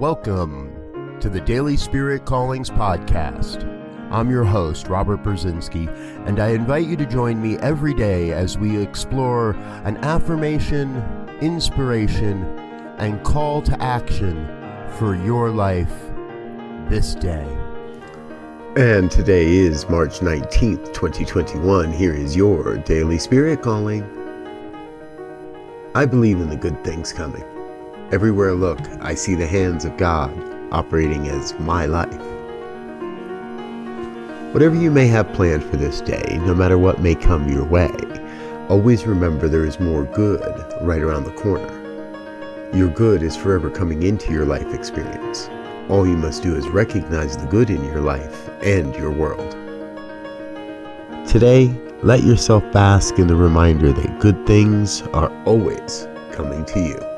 Welcome to the Daily Spirit Callings Podcast. I'm your host, Robert Brzezinski, and I invite you to join me every day as we explore an affirmation, inspiration, and call to action for your life this day. And today is March 19th, 2021. Here is your Daily Spirit Calling. I believe in the good things coming. Everywhere I look, I see the hands of God operating as my life. Whatever you may have planned for this day, no matter what may come your way, always remember there is more good right around the corner. Your good is forever coming into your life experience. All you must do is recognize the good in your life and your world. Today, let yourself bask in the reminder that good things are always coming to you.